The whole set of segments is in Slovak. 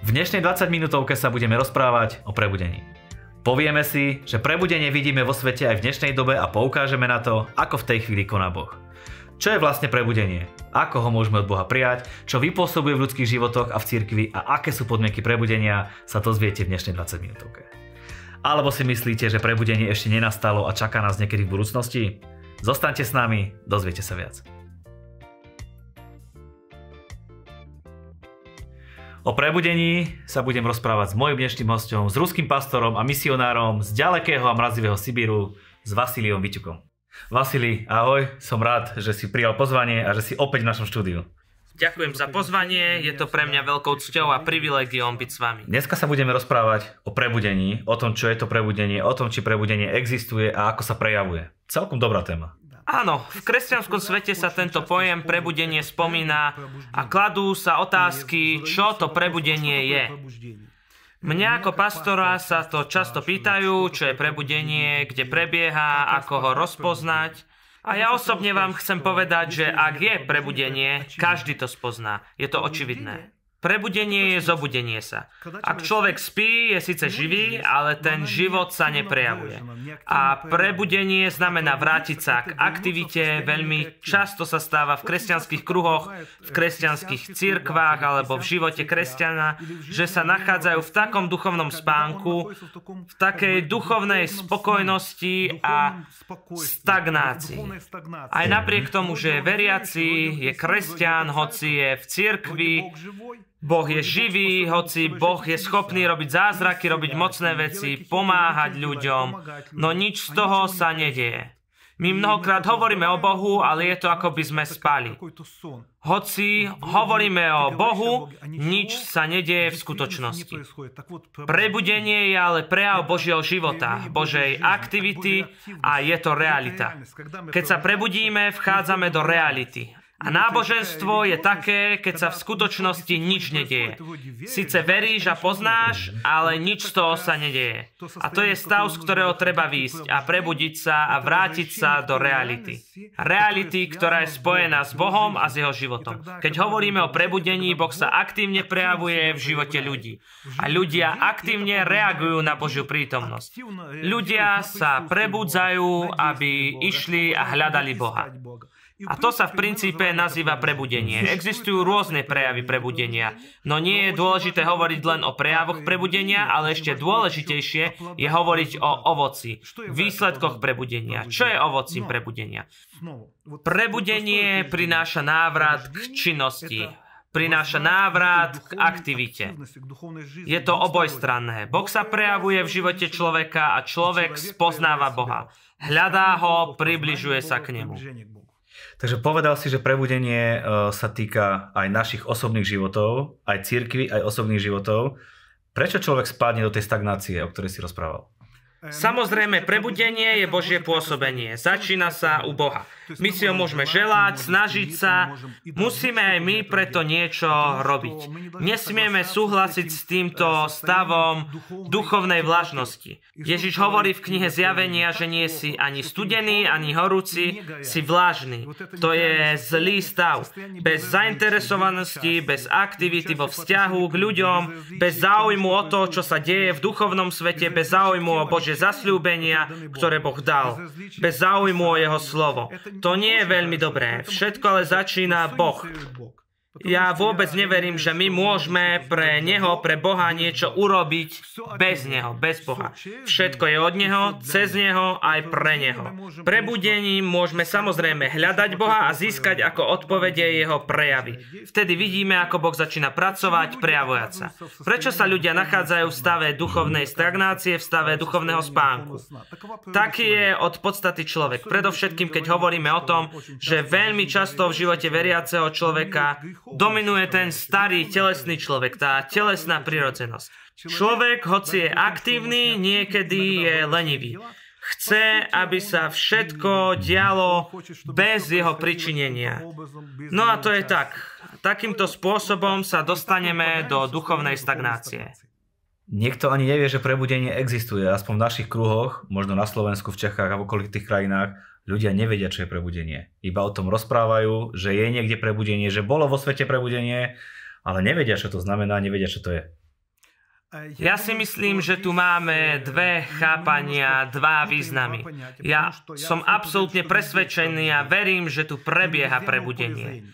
V dnešnej 20 minútovke sa budeme rozprávať o prebudení. Povieme si, že prebudenie vidíme vo svete aj v dnešnej dobe a poukážeme na to, ako v tej chvíli koná Boh. Čo je vlastne prebudenie? Ako ho môžeme od Boha prijať? Čo vypôsobuje v ľudských životoch a v cirkvi? A aké sú podmienky prebudenia? Sa to zviete v dnešnej 20 minútovke. Alebo si myslíte, že prebudenie ešte nenastalo a čaká nás niekedy v budúcnosti? Zostaňte s nami, dozviete sa viac. O prebudení sa budem rozprávať s mojim dnešným hostom, s ruským pastorom a misionárom z ďalekého a mrazivého Sibíru, s Vasiliom Viťukom. Vasili, ahoj, som rád, že si prijal pozvanie a že si opäť v našom štúdiu. Ďakujem za pozvanie, je to pre mňa veľkou cťou a privilegiom byť s vami. Dneska sa budeme rozprávať o prebudení, o tom, čo je to prebudenie, o tom, či prebudenie existuje a ako sa prejavuje. Celkom dobrá téma. Áno, v kresťanskom svete sa tento pojem prebudenie spomína a kladú sa otázky, čo to prebudenie je. Mňa ako pastora sa to často pýtajú, čo je prebudenie, kde prebieha, ako ho rozpoznať. A ja osobne vám chcem povedať, že ak je prebudenie, každý to spozná. Je to očividné. Prebudenie je zobudenie sa. Ak človek spí, je síce živý, ale ten život sa neprejavuje. A prebudenie znamená vrátiť sa k aktivite. Veľmi často sa stáva v kresťanských kruhoch, v kresťanských cirkvách alebo v živote kresťana, že sa nachádzajú v takom duchovnom spánku, v takej duchovnej spokojnosti a stagnácii. Aj napriek tomu, že je veriaci, je kresťan, hoci je v cirkvi, Boh je živý, hoci Boh je schopný robiť zázraky, robiť mocné veci, pomáhať ľuďom, no nič z toho sa nedieje. My mnohokrát hovoríme o Bohu, ale je to ako by sme spali. Hoci hovoríme o Bohu, nič sa nedieje v skutočnosti. Prebudenie je ale prejav Božieho života, Božej aktivity a je to realita. Keď sa prebudíme, vchádzame do reality. A náboženstvo je také, keď sa v skutočnosti nič nedieje. Sice veríš a poznáš, ale nič z toho sa nedieje. A to je stav, z ktorého treba výjsť a prebudiť sa a vrátiť sa do reality. Reality, ktorá je spojená s Bohom a s jeho životom. Keď hovoríme o prebudení, Boh sa aktívne prejavuje v živote ľudí. A ľudia aktívne reagujú na Božiu prítomnosť. Ľudia sa prebudzajú, aby išli a hľadali Boha. A to sa v princípe nazýva prebudenie. Existujú rôzne prejavy prebudenia, no nie je dôležité hovoriť len o prejavoch prebudenia, ale ešte dôležitejšie je hovoriť o ovoci, výsledkoch prebudenia. Čo je ovocím prebudenia? Prebudenie prináša návrat k činnosti, prináša návrat k aktivite. Je to obojstranné. Boh sa prejavuje v živote človeka a človek spoznáva Boha. Hľadá ho, približuje sa k nemu. Takže povedal si, že prebudenie e, sa týka aj našich osobných životov, aj církvy, aj osobných životov. Prečo človek spadne do tej stagnácie, o ktorej si rozprával? Samozrejme, prebudenie je Božie pôsobenie. Začína sa u Boha. My si ho môžeme želať, snažiť sa. Musíme aj my preto niečo robiť. Nesmieme súhlasiť s týmto stavom duchovnej vlažnosti. Ježiš hovorí v knihe Zjavenia, že nie si ani studený, ani horúci, si vlažný. To je zlý stav. Bez zainteresovanosti, bez aktivity vo vzťahu k ľuďom, bez záujmu o to, čo sa deje v duchovnom svete, bez záujmu o Bože Božie zasľúbenia, ktoré Boh dal, bez záujmu o Jeho slovo. To nie je veľmi dobré. Všetko ale začína Boh. Ja vôbec neverím, že my môžeme pre Neho, pre Boha niečo urobiť bez Neho, bez Boha. Všetko je od Neho, cez Neho, aj pre Neho. Prebudením môžeme samozrejme hľadať Boha a získať ako odpovede Jeho prejavy. Vtedy vidíme, ako Boh začína pracovať, prejavovať sa. Prečo sa ľudia nachádzajú v stave duchovnej stagnácie, v stave duchovného spánku? Taký je od podstaty človek. Predovšetkým, keď hovoríme o tom, že veľmi často v živote veriaceho človeka dominuje ten starý telesný človek, tá telesná prirodzenosť. Človek, hoci je aktívny, niekedy je lenivý. Chce, aby sa všetko dialo bez jeho pričinenia. No a to je tak. Takýmto spôsobom sa dostaneme do duchovnej stagnácie. Niekto ani nevie, že prebudenie existuje, aspoň v našich kruhoch, možno na Slovensku, v Čechách a v okolitých krajinách, Ľudia nevedia, čo je prebudenie. Iba o tom rozprávajú, že je niekde prebudenie, že bolo vo svete prebudenie, ale nevedia, čo to znamená, nevedia, čo to je. Ja si myslím, že tu máme dve chápania, dva významy. Ja som absolútne presvedčený a verím, že tu prebieha prebudenie.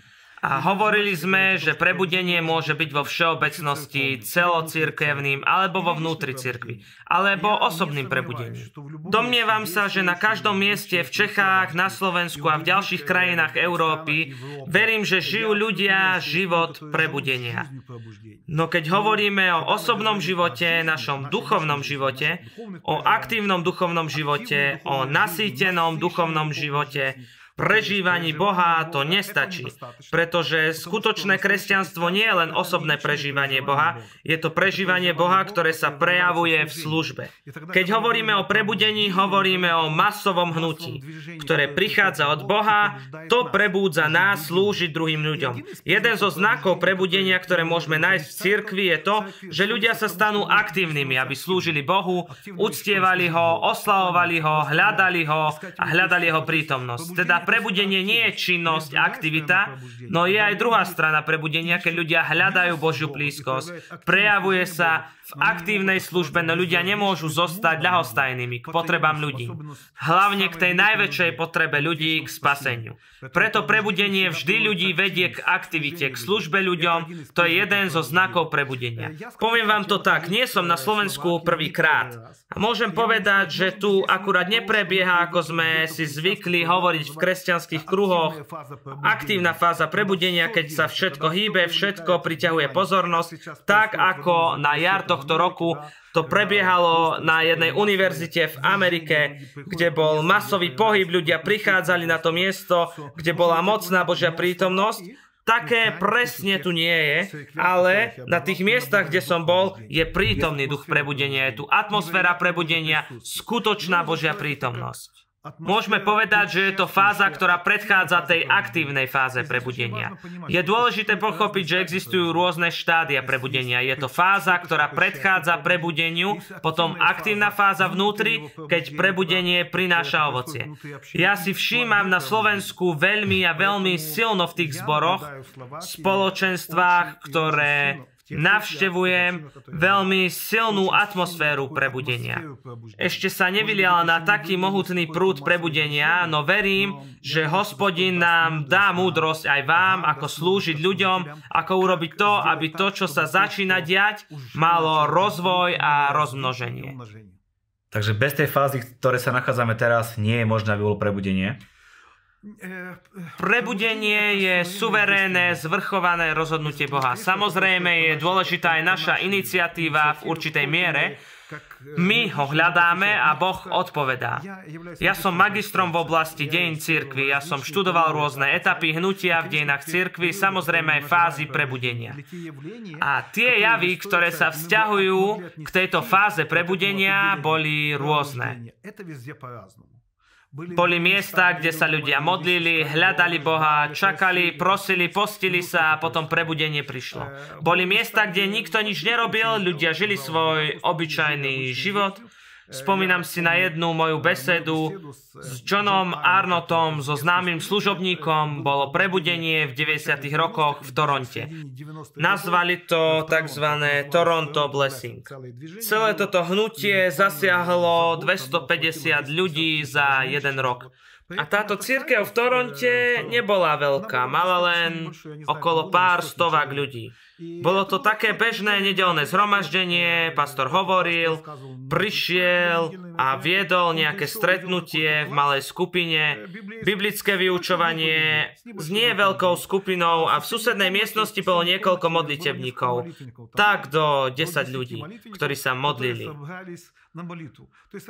A hovorili sme, že prebudenie môže byť vo všeobecnosti celocirkevným alebo vo vnútri cirkvi, alebo osobným prebudením. Domnievam sa, že na každom mieste v Čechách, na Slovensku a v ďalších krajinách Európy verím, že žijú ľudia život prebudenia. No keď hovoríme o osobnom živote, našom duchovnom živote, o aktívnom duchovnom živote, o nasýtenom duchovnom živote, prežívaní Boha to nestačí, pretože skutočné kresťanstvo nie je len osobné prežívanie Boha, je to prežívanie Boha, ktoré sa prejavuje v službe. Keď hovoríme o prebudení, hovoríme o masovom hnutí, ktoré prichádza od Boha, to prebúdza nás slúžiť druhým ľuďom. Jeden zo znakov prebudenia, ktoré môžeme nájsť v cirkvi, je to, že ľudia sa stanú aktívnymi, aby slúžili Bohu, uctievali ho, oslavovali ho, hľadali ho a hľadali jeho prítomnosť. Teda prebudenie nie je činnosť, aktivita, no je aj druhá strana prebudenia, keď ľudia hľadajú Božiu blízkosť. Prejavuje sa v aktívnej službe, no ľudia nemôžu zostať ľahostajnými k potrebám ľudí. Hlavne k tej najväčšej potrebe ľudí k spaseniu. Preto prebudenie vždy ľudí vedie k aktivite, k službe ľuďom. To je jeden zo znakov prebudenia. Poviem vám to tak, nie som na Slovensku prvýkrát. A môžem povedať, že tu akurát neprebieha, ako sme si zvykli hovoriť v kresťanských kruhoch, aktívna fáza prebudenia, keď sa všetko hýbe, všetko priťahuje pozornosť, tak ako na jar tohto roku to prebiehalo na jednej univerzite v Amerike, kde bol masový pohyb, ľudia prichádzali na to miesto, kde bola mocná Božia prítomnosť. Také presne tu nie je, ale na tých miestach, kde som bol, je prítomný duch prebudenia, je tu atmosféra prebudenia, skutočná Božia prítomnosť. Môžeme povedať, že je to fáza, ktorá predchádza tej aktívnej fáze prebudenia. Je dôležité pochopiť, že existujú rôzne štádia prebudenia. Je to fáza, ktorá predchádza prebudeniu, potom aktívna fáza vnútri, keď prebudenie prináša ovocie. Ja si všímam na Slovensku veľmi a veľmi silno v tých zboroch, spoločenstvách, ktoré navštevujem veľmi silnú atmosféru prebudenia. Ešte sa nevyliala na taký mohutný prúd prebudenia, no verím, že hospodin nám dá múdrosť aj vám, ako slúžiť ľuďom, ako urobiť to, aby to, čo sa začína diať, malo rozvoj a rozmnoženie. Takže bez tej fázy, v ktorej sa nachádzame teraz, nie je možné, aby bolo prebudenie? Prebudenie je suverénne, zvrchované rozhodnutie Boha. Samozrejme je dôležitá aj naša iniciatíva v určitej miere. My ho hľadáme a Boh odpovedá. Ja som magistrom v oblasti dejín cirkvi, ja som študoval rôzne etapy hnutia v dejinách cirkvi, samozrejme aj fázy prebudenia. A tie javy, ktoré sa vzťahujú k tejto fáze prebudenia, boli rôzne. Boli miesta, kde sa ľudia modlili, hľadali Boha, čakali, prosili, postili sa a potom prebudenie prišlo. Boli miesta, kde nikto nič nerobil, ľudia žili svoj obyčajný život Spomínam si na jednu moju besedu s Johnom Arnotom, so známym služobníkom, bolo prebudenie v 90. rokoch v Toronte. Nazvali to tzv. Toronto Blessing. Celé toto hnutie zasiahlo 250 ľudí za jeden rok. A táto církev v Toronte nebola veľká, mala len okolo pár stovák ľudí. Bolo to také bežné nedelné zhromaždenie, pastor hovoril, prišiel a viedol nejaké stretnutie v malej skupine, biblické vyučovanie s nie veľkou skupinou a v susednej miestnosti bolo niekoľko modlitebníkov. Tak do 10 ľudí, ktorí sa modlili.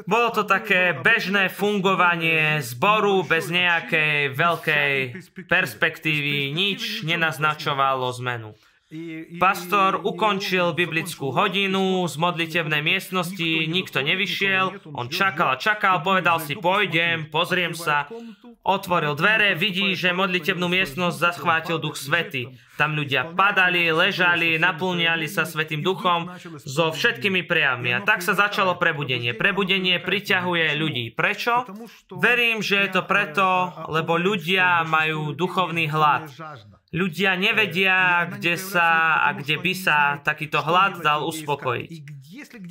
Bolo to také bežné fungovanie zboru bez nejakej veľkej perspektívy, nič nenaznačovalo zmenu. Pastor ukončil biblickú hodinu z modlitevnej miestnosti, nikto nevyšiel, on čakal a čakal, povedal si, pôjdem, pozriem sa, otvoril dvere, vidí, že modlitevnú miestnosť zachvátil duch svety. Tam ľudia padali, ležali, naplňali sa svetým duchom so všetkými prejavmi. A tak sa začalo prebudenie. Prebudenie priťahuje ľudí. Prečo? Verím, že je to preto, lebo ľudia majú duchovný hlad. Ľudia nevedia, kde sa a kde by sa takýto hlad dal uspokojiť.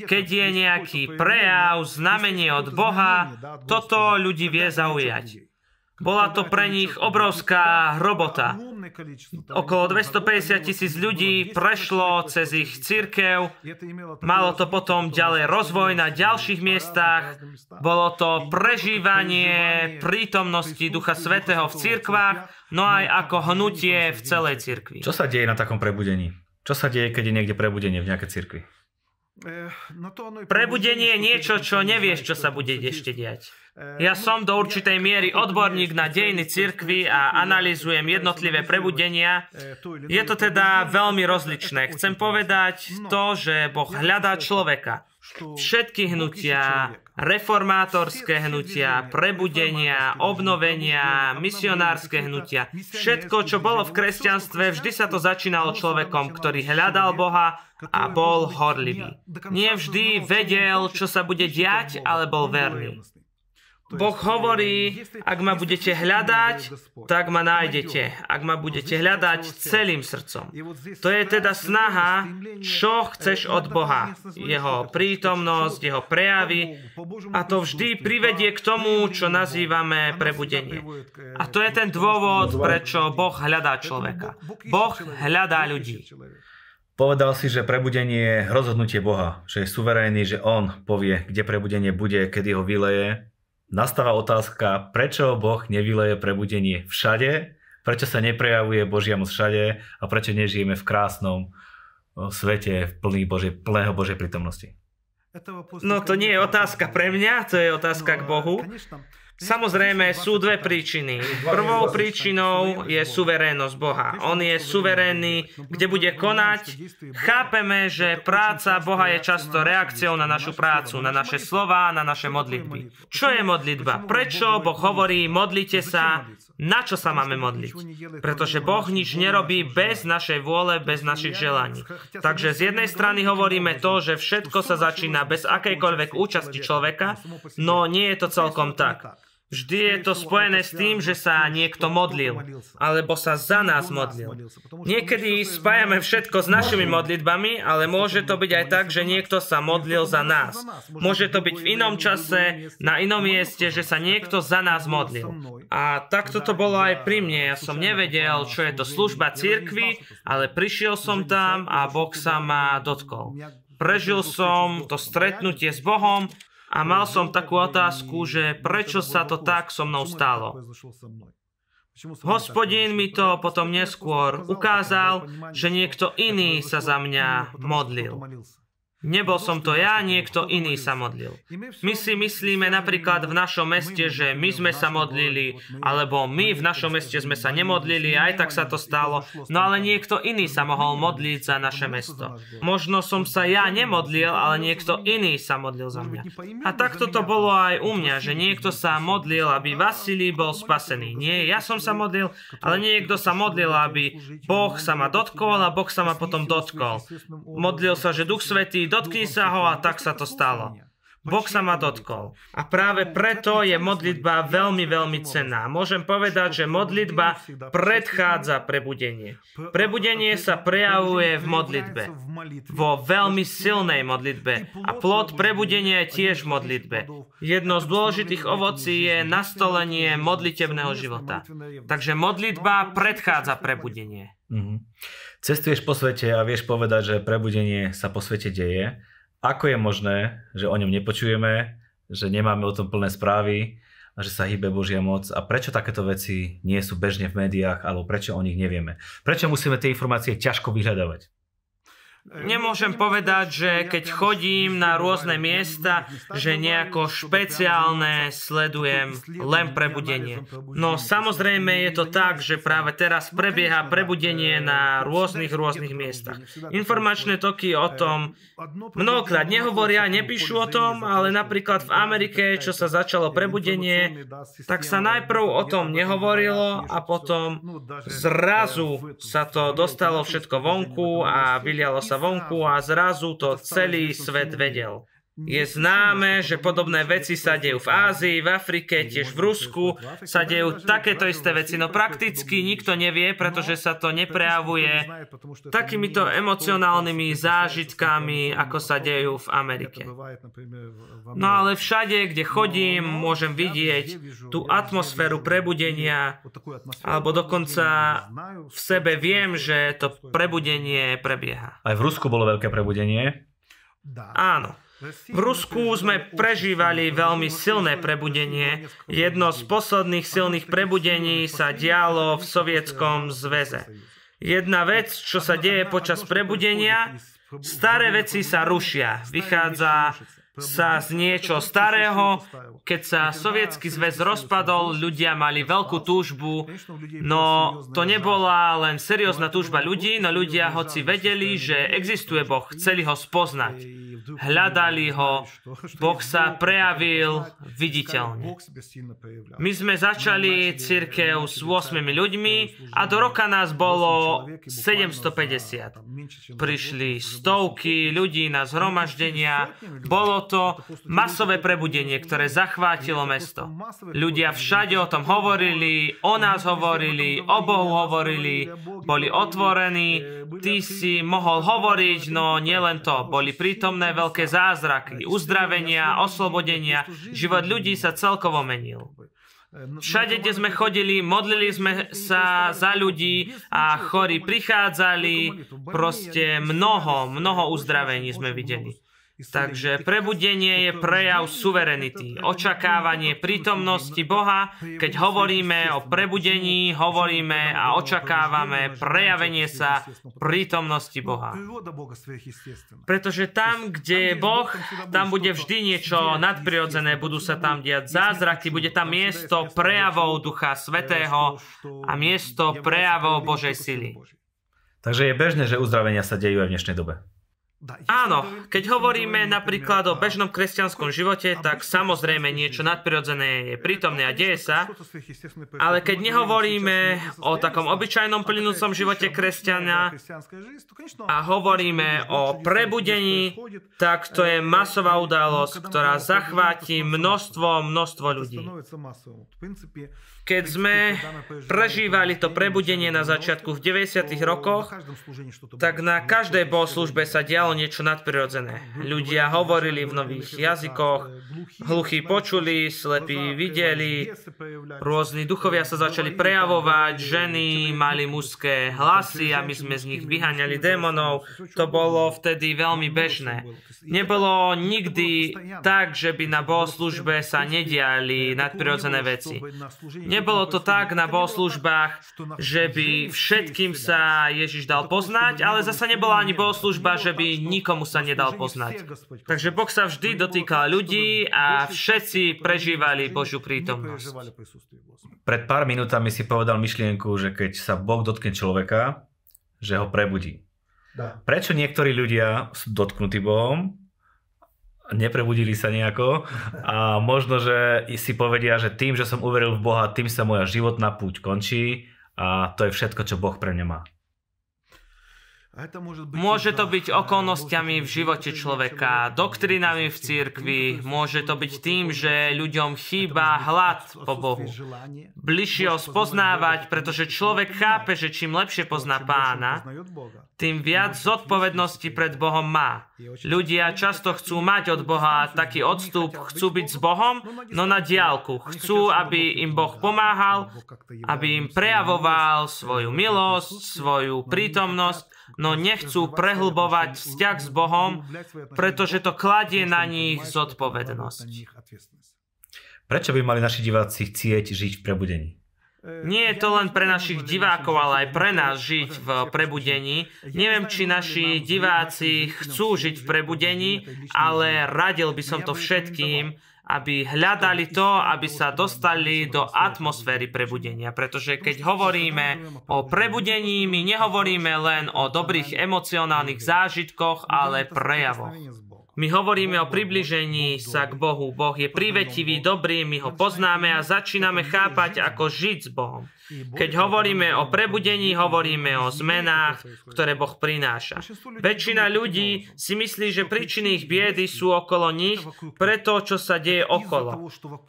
Keď je nejaký prejav, znamenie od Boha, toto ľudí vie zaujať. Bola to pre nich obrovská robota. Okolo 250 tisíc ľudí prešlo cez ich církev. Malo to potom ďalej rozvoj na ďalších miestach. Bolo to prežívanie prítomnosti Ducha Svetého v církvách, no aj ako hnutie v celej církvi. Čo sa deje na takom prebudení? Čo sa deje, keď je niekde prebudenie v nejakej církvi? Prebudenie je niečo, čo nevieš, čo sa bude ešte diať. Ja som do určitej miery odborník na dejiny cirkvy a analýzujem jednotlivé prebudenia. Je to teda veľmi rozličné. Chcem povedať to, že Boh hľadá človeka. Všetky hnutia, reformátorské hnutia, prebudenia, obnovenia, misionárske hnutia, všetko, čo bolo v kresťanstve, vždy sa to začínalo človekom, ktorý hľadal Boha a bol horlivý. Nie vždy vedel, čo sa bude diať, ale bol verný. Boh hovorí, ak ma budete hľadať, tak ma nájdete. Ak ma budete hľadať celým srdcom. To je teda snaha, čo chceš od Boha. Jeho prítomnosť, jeho prejavy. A to vždy privedie k tomu, čo nazývame prebudenie. A to je ten dôvod, prečo Boh hľadá človeka. Boh hľadá ľudí. Povedal si, že prebudenie je rozhodnutie Boha, že je suverénny, že On povie, kde prebudenie bude, kedy ho vyleje nastáva otázka, prečo Boh nevyleje prebudenie všade, prečo sa neprejavuje Božia moc všade a prečo nežijeme v krásnom svete plný Bože, plného Božej prítomnosti. No to nie je otázka pre mňa, to je otázka k Bohu. Samozrejme sú dve príčiny. Prvou príčinou je suverénnosť Boha. On je suverénny, kde bude konať. Chápeme, že práca Boha je často reakciou na našu prácu, na naše slova, na naše modlitby. Čo je modlitba? Prečo Boh hovorí, modlite sa, na čo sa máme modliť? Pretože Boh nič nerobí bez našej vôle, bez našich želaní. Takže z jednej strany hovoríme to, že všetko sa začína bez akejkoľvek účasti človeka, no nie je to celkom tak. Vždy je to spojené s tým, že sa niekto modlil, alebo sa za nás modlil. Niekedy spájame všetko s našimi modlitbami, ale môže to byť aj tak, že niekto sa modlil za nás. Môže to byť v inom čase, na inom mieste, že sa niekto za nás modlil. A takto to bolo aj pri mne. Ja som nevedel, čo je to služba cirkvi, ale prišiel som tam a Boh sa ma dotkol. Prežil som to stretnutie s Bohom a mal som takú otázku, že prečo sa to tak so mnou stalo. Hospodín mi to potom neskôr ukázal, že niekto iný sa za mňa modlil. Nebol som to ja, niekto iný sa modlil. My si myslíme napríklad v našom meste, že my sme sa modlili, alebo my v našom meste sme sa nemodlili, aj tak sa to stalo, no ale niekto iný sa mohol modliť za naše mesto. Možno som sa ja nemodlil, ale niekto iný sa modlil za mňa. A takto to bolo aj u mňa, že niekto sa modlil, aby Vasilí bol spasený. Nie, ja som sa modlil, ale niekto sa modlil, aby Boh sa ma dotkol a Boh sa ma potom dotkol. Modlil sa, že Duch Svetý dotkni sa ho a tak sa to stalo. Boh sa ma dotkol. A práve preto je modlitba veľmi, veľmi cenná. Môžem povedať, že modlitba predchádza prebudenie. Prebudenie sa prejavuje v modlitbe. Vo veľmi silnej modlitbe. A plod prebudenia je tiež v modlitbe. Jedno z dôležitých ovocí je nastolenie modlitebného života. Takže modlitba predchádza prebudenie. Mm-hmm. Cestuješ po svete a vieš povedať, že prebudenie sa po svete deje, ako je možné, že o ňom nepočujeme, že nemáme o tom plné správy a že sa hýbe Božia moc a prečo takéto veci nie sú bežne v médiách alebo prečo o nich nevieme? Prečo musíme tie informácie ťažko vyhľadávať? Nemôžem povedať, že keď chodím na rôzne miesta, že nejako špeciálne sledujem len prebudenie. No samozrejme je to tak, že práve teraz prebieha prebudenie na rôznych, rôznych miestach. Informačné toky o tom mnohokrát nehovoria, nepíšu o tom, ale napríklad v Amerike, čo sa začalo prebudenie, tak sa najprv o tom nehovorilo a potom zrazu sa to dostalo všetko vonku a vylialo sa vonku a zrazu to celý svet vedel. Je známe, že podobné veci sa dejú v Ázii, v Afrike, tiež v Rusku sa dejú takéto isté veci, no prakticky nikto nevie, pretože sa to neprejavuje takýmito emocionálnymi zážitkami, ako sa dejú v Amerike. No ale všade, kde chodím, môžem vidieť tú atmosféru prebudenia, alebo dokonca v sebe viem, že to prebudenie prebieha. Aj v Rusku bolo veľké prebudenie. Áno. V Rusku sme prežívali veľmi silné prebudenie. Jedno z posledných silných prebudení sa dialo v Sovietskom zväze. Jedna vec, čo sa deje počas prebudenia, staré veci sa rušia. Vychádza sa z niečo starého. Keď sa sovietský zväz rozpadol, ľudia mali veľkú túžbu, no to nebola len seriózna túžba ľudí, no ľudia hoci vedeli, že existuje Boh, chceli ho spoznať hľadali ho, Boh sa prejavil viditeľne. My sme začali církev s 8 ľuďmi a do roka nás bolo 750. Prišli stovky ľudí na zhromaždenia. Bolo to masové prebudenie, ktoré zachvátilo mesto. Ľudia všade o tom hovorili, o nás hovorili, o Bohu hovorili, boli otvorení. Ty si mohol hovoriť, no nielen to, boli prítomné veľké zázraky, uzdravenia, oslobodenia. Život ľudí sa celkovo menil. Všade, kde sme chodili, modlili sme sa za ľudí a chorí prichádzali. Proste mnoho, mnoho uzdravení sme videli. Takže prebudenie je prejav suverenity, očakávanie prítomnosti Boha. Keď hovoríme o prebudení, hovoríme a očakávame prejavenie sa prítomnosti Boha. Pretože tam, kde je Boh, tam bude vždy niečo nadprirodzené, budú sa tam diať zázraky, bude tam miesto prejavov Ducha Svetého a miesto prejavov Božej sily. Takže je bežné, že uzdravenia sa dejú aj v dnešnej dobe. Áno, keď hovoríme napríklad o bežnom kresťanskom živote, tak samozrejme niečo nadprirodzené je prítomné a deje sa, ale keď nehovoríme o takom obyčajnom plynúcom živote kresťana a hovoríme o prebudení, tak to je masová udalosť, ktorá zachváti množstvo, množstvo ľudí. Keď sme prežívali to prebudenie na začiatku v 90. rokoch, tak na každej bohoslužbe sa dialo niečo nadprirodzené. Ľudia hovorili v nových jazykoch, hluchí počuli, slepí videli, rôzni duchovia sa začali prejavovať, ženy mali mužské hlasy a my sme z nich vyháňali démonov. To bolo vtedy veľmi bežné. Nebolo nikdy tak, že by na bohoslužbe sa nediali nadprirodzené veci. Nebolo to tak na bohoslužbách, že by všetkým sa Ježiš dal poznať, ale zasa nebola ani bohoslužba, že by nikomu sa nedal poznať. Takže Boh sa vždy dotýkal ľudí a všetci prežívali Božiu prítomnosť. Pred pár minútami si povedal myšlienku, že keď sa Boh dotkne človeka, že ho prebudí. Prečo niektorí ľudia sú dotknutí Bohom neprebudili sa nejako a možno, že si povedia, že tým, že som uveril v Boha, tým sa moja životná púť končí a to je všetko, čo Boh pre mňa má. Môže to byť okolnostiami v živote človeka, doktrinami v cirkvi, môže to byť tým, že ľuďom chýba hlad po Bohu. Bližšie ho spoznávať, pretože človek chápe, že čím lepšie pozná pána, tým viac zodpovednosti pred Bohom má. Ľudia často chcú mať od Boha taký odstup, chcú byť s Bohom, no na diálku. Chcú, aby im Boh pomáhal, aby im prejavoval svoju milosť, svoju prítomnosť, no nechcú prehlbovať vzťah s Bohom, pretože to kladie na nich zodpovednosť. Prečo by mali naši diváci chcieť žiť v prebudení? Nie je to len pre našich divákov, ale aj pre nás žiť v prebudení. Neviem, či naši diváci chcú žiť v prebudení, ale radil by som to všetkým, aby hľadali to, aby sa dostali do atmosféry prebudenia. Pretože keď hovoríme o prebudení, my nehovoríme len o dobrých emocionálnych zážitkoch, ale prejavoch. My hovoríme o približení sa k Bohu. Boh je privetivý, dobrý, my ho poznáme a začíname chápať, ako žiť s Bohom. Keď hovoríme o prebudení, hovoríme o zmenách, ktoré Boh prináša. Väčšina ľudí si myslí, že príčiny ich biedy sú okolo nich, pre to, čo sa deje okolo.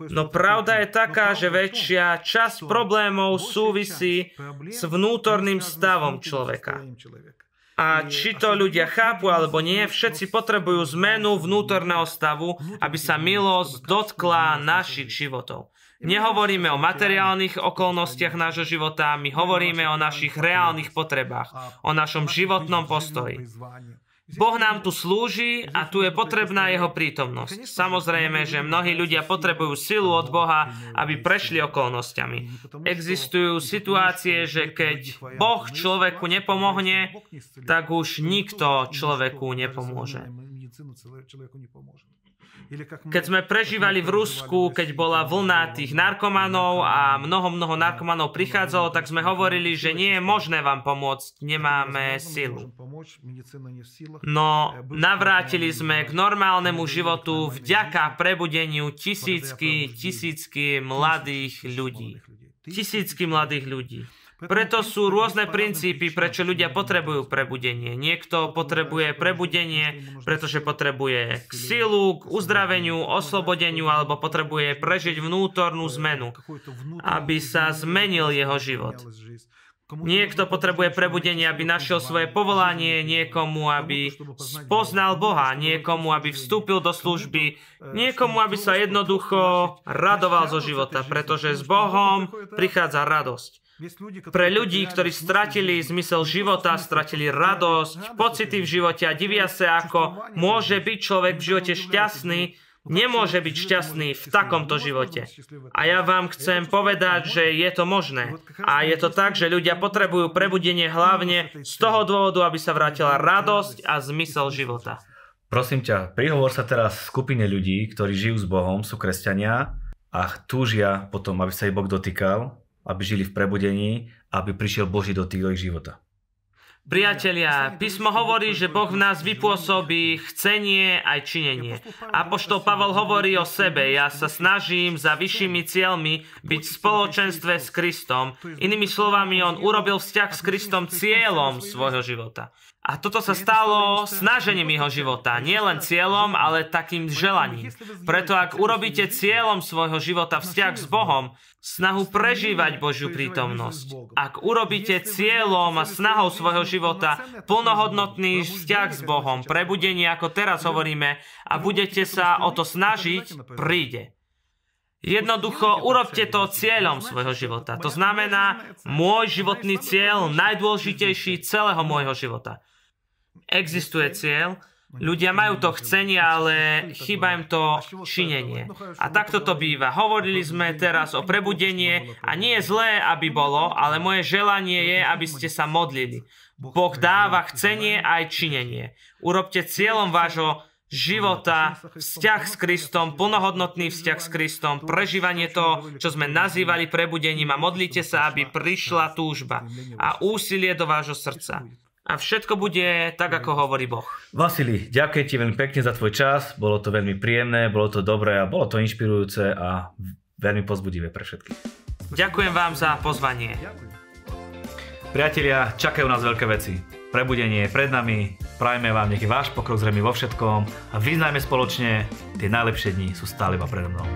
No pravda je taká, že väčšia časť problémov súvisí s vnútorným stavom človeka. A či to ľudia chápu alebo nie, všetci potrebujú zmenu vnútorného stavu, aby sa milosť dotkla našich životov. Nehovoríme o materiálnych okolnostiach nášho života, my hovoríme o našich reálnych potrebách, o našom životnom postoji. Boh nám tu slúži a tu je potrebná jeho prítomnosť. Samozrejme, že mnohí ľudia potrebujú silu od Boha, aby prešli okolnostiami. Existujú situácie, že keď Boh človeku nepomohne, tak už nikto človeku nepomôže. Keď sme prežívali v Rusku, keď bola vlna tých narkomanov a mnoho, mnoho narkomanov prichádzalo, tak sme hovorili, že nie je možné vám pomôcť, nemáme silu. No, navrátili sme k normálnemu životu vďaka prebudeniu tisícky, tisícky mladých ľudí. Tisícky mladých ľudí. Preto sú rôzne princípy, prečo ľudia potrebujú prebudenie. Niekto potrebuje prebudenie, pretože potrebuje k silu, k uzdraveniu, oslobodeniu alebo potrebuje prežiť vnútornú zmenu, aby sa zmenil jeho život. Niekto potrebuje prebudenie, aby našiel svoje povolanie, niekomu, aby spoznal Boha, niekomu, aby vstúpil do služby, niekomu, aby sa jednoducho radoval zo života, pretože s Bohom prichádza radosť. Pre ľudí, ktorí stratili zmysel života, stratili radosť, pocity v živote a divia sa, ako môže byť človek v živote šťastný, nemôže byť šťastný v takomto živote. A ja vám chcem povedať, že je to možné. A je to tak, že ľudia potrebujú prebudenie hlavne z toho dôvodu, aby sa vrátila radosť a zmysel života. Prosím ťa, prihovor sa teraz skupine ľudí, ktorí žijú s Bohom, sú kresťania a túžia potom, aby sa ich Boh dotýkal aby žili v prebudení, aby prišiel Boží do ich života. Priatelia, písmo hovorí, že Boh v nás vypôsobí chcenie aj činenie. Apoštol Pavel hovorí o sebe, ja sa snažím za vyššími cieľmi byť v spoločenstve s Kristom. Inými slovami, on urobil vzťah s Kristom cieľom svojho života. A toto sa stalo snažením jeho života. Nie len cieľom, ale takým želaním. Preto ak urobíte cieľom svojho života vzťah s Bohom, snahu prežívať Božiu prítomnosť, ak urobíte cieľom a snahou svojho života plnohodnotný vzťah s Bohom, prebudenie, ako teraz hovoríme, a budete sa o to snažiť, príde. Jednoducho urobte to cieľom svojho života. To znamená, môj životný cieľ, najdôležitejší celého môjho života existuje cieľ, ľudia majú to chcenie, ale chýba im to činenie. A takto to býva. Hovorili sme teraz o prebudenie a nie je zlé, aby bolo, ale moje želanie je, aby ste sa modlili. Boh dáva chcenie aj činenie. Urobte cieľom vášho života, vzťah s Kristom, plnohodnotný vzťah s Kristom, prežívanie toho, čo sme nazývali prebudením a modlite sa, aby prišla túžba a úsilie do vášho srdca. A všetko bude tak, ako hovorí Boh. Vasili, ďakujem ti veľmi pekne za tvoj čas. Bolo to veľmi príjemné, bolo to dobré a bolo to inšpirujúce a veľmi pozbudivé pre všetkých. Ďakujem vám za pozvanie. Priatelia, čakajú nás veľké veci. Prebudenie je pred nami, prajme vám, nech váš pokrok zrejmy vo všetkom a vyznajme spoločne, tie najlepšie dni sú stále iba predo mnou.